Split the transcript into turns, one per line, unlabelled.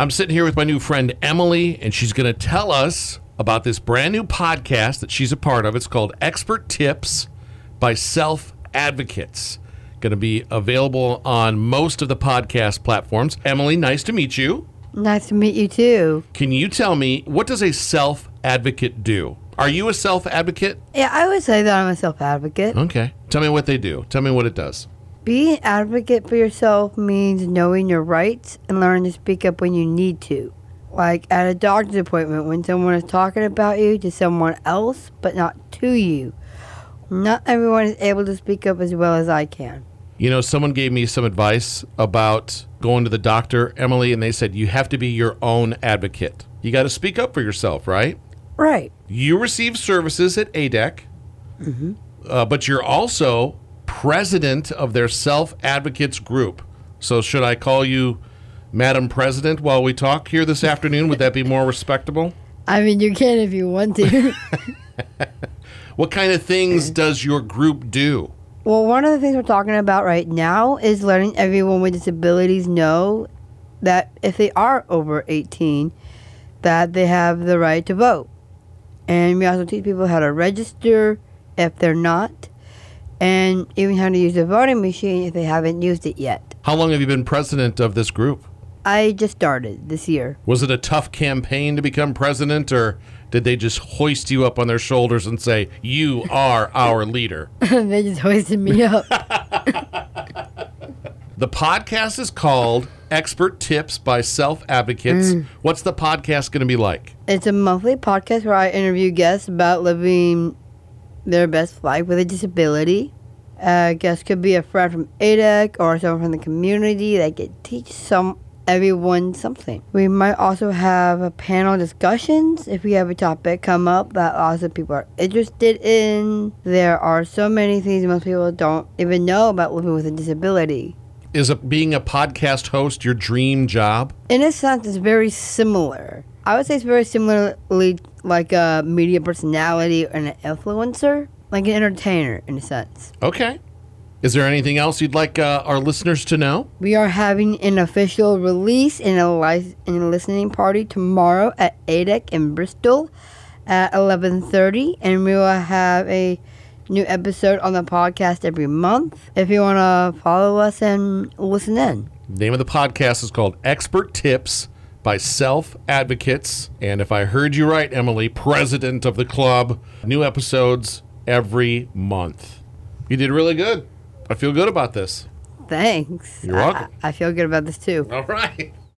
I'm sitting here with my new friend Emily, and she's going to tell us about this brand new podcast that she's a part of. It's called Expert Tips by Self Advocates. Going to be available on most of the podcast platforms. Emily, nice to meet you.
Nice to meet you too.
Can you tell me what does a self advocate do? Are you a self advocate?
Yeah, I would say that I'm a self advocate.
Okay. Tell me what they do. Tell me what it does.
Being an advocate for yourself means knowing your rights and learning to speak up when you need to. Like at a doctor's appointment, when someone is talking about you to someone else, but not to you. Not everyone is able to speak up as well as I can.
You know, someone gave me some advice about going to the doctor, Emily, and they said you have to be your own advocate. You got to speak up for yourself, right?
Right.
You receive services at ADEC, uh, but you're also president of their self advocates group. So, should I call you Madam President while we talk here this afternoon? Would that be more respectable?
I mean, you can if you want to.
What kind of things does your group do?
Well, one of the things we're talking about right now is letting everyone with disabilities know that if they are over 18, that they have the right to vote. And we also teach people how to register if they're not, and even how to use the voting machine if they haven't used it yet.
How long have you been president of this group?
I just started this year.
Was it a tough campaign to become president, or did they just hoist you up on their shoulders and say, You are our leader?
they just hoisted me up.
The podcast is called Expert Tips by Self Advocates. Mm. What's the podcast going to be like?
It's a monthly podcast where I interview guests about living their best life with a disability. Uh, guest could be a friend from ADEC or someone from the community that could teach some everyone something. We might also have a panel discussions if we have a topic come up that lots of people are interested in. There are so many things most people don't even know about living with a disability.
Is it being a podcast host your dream job?
in a sense, it's very similar. I would say it's very similarly like a media personality and an influencer, like an entertainer in a sense.
Okay. Is there anything else you'd like uh, our listeners to know?
We are having an official release and a, li- and a listening party tomorrow at ADEC in Bristol at 11:30, and we will have a new episode on the podcast every month. If you want to follow us and listen in.
The name of the podcast is called Expert Tips by Self Advocates. And if I heard you right, Emily, president of the club, new episodes every month. You did really good. I feel good about this.
Thanks.
You're welcome.
I, I feel good about this too.
All right.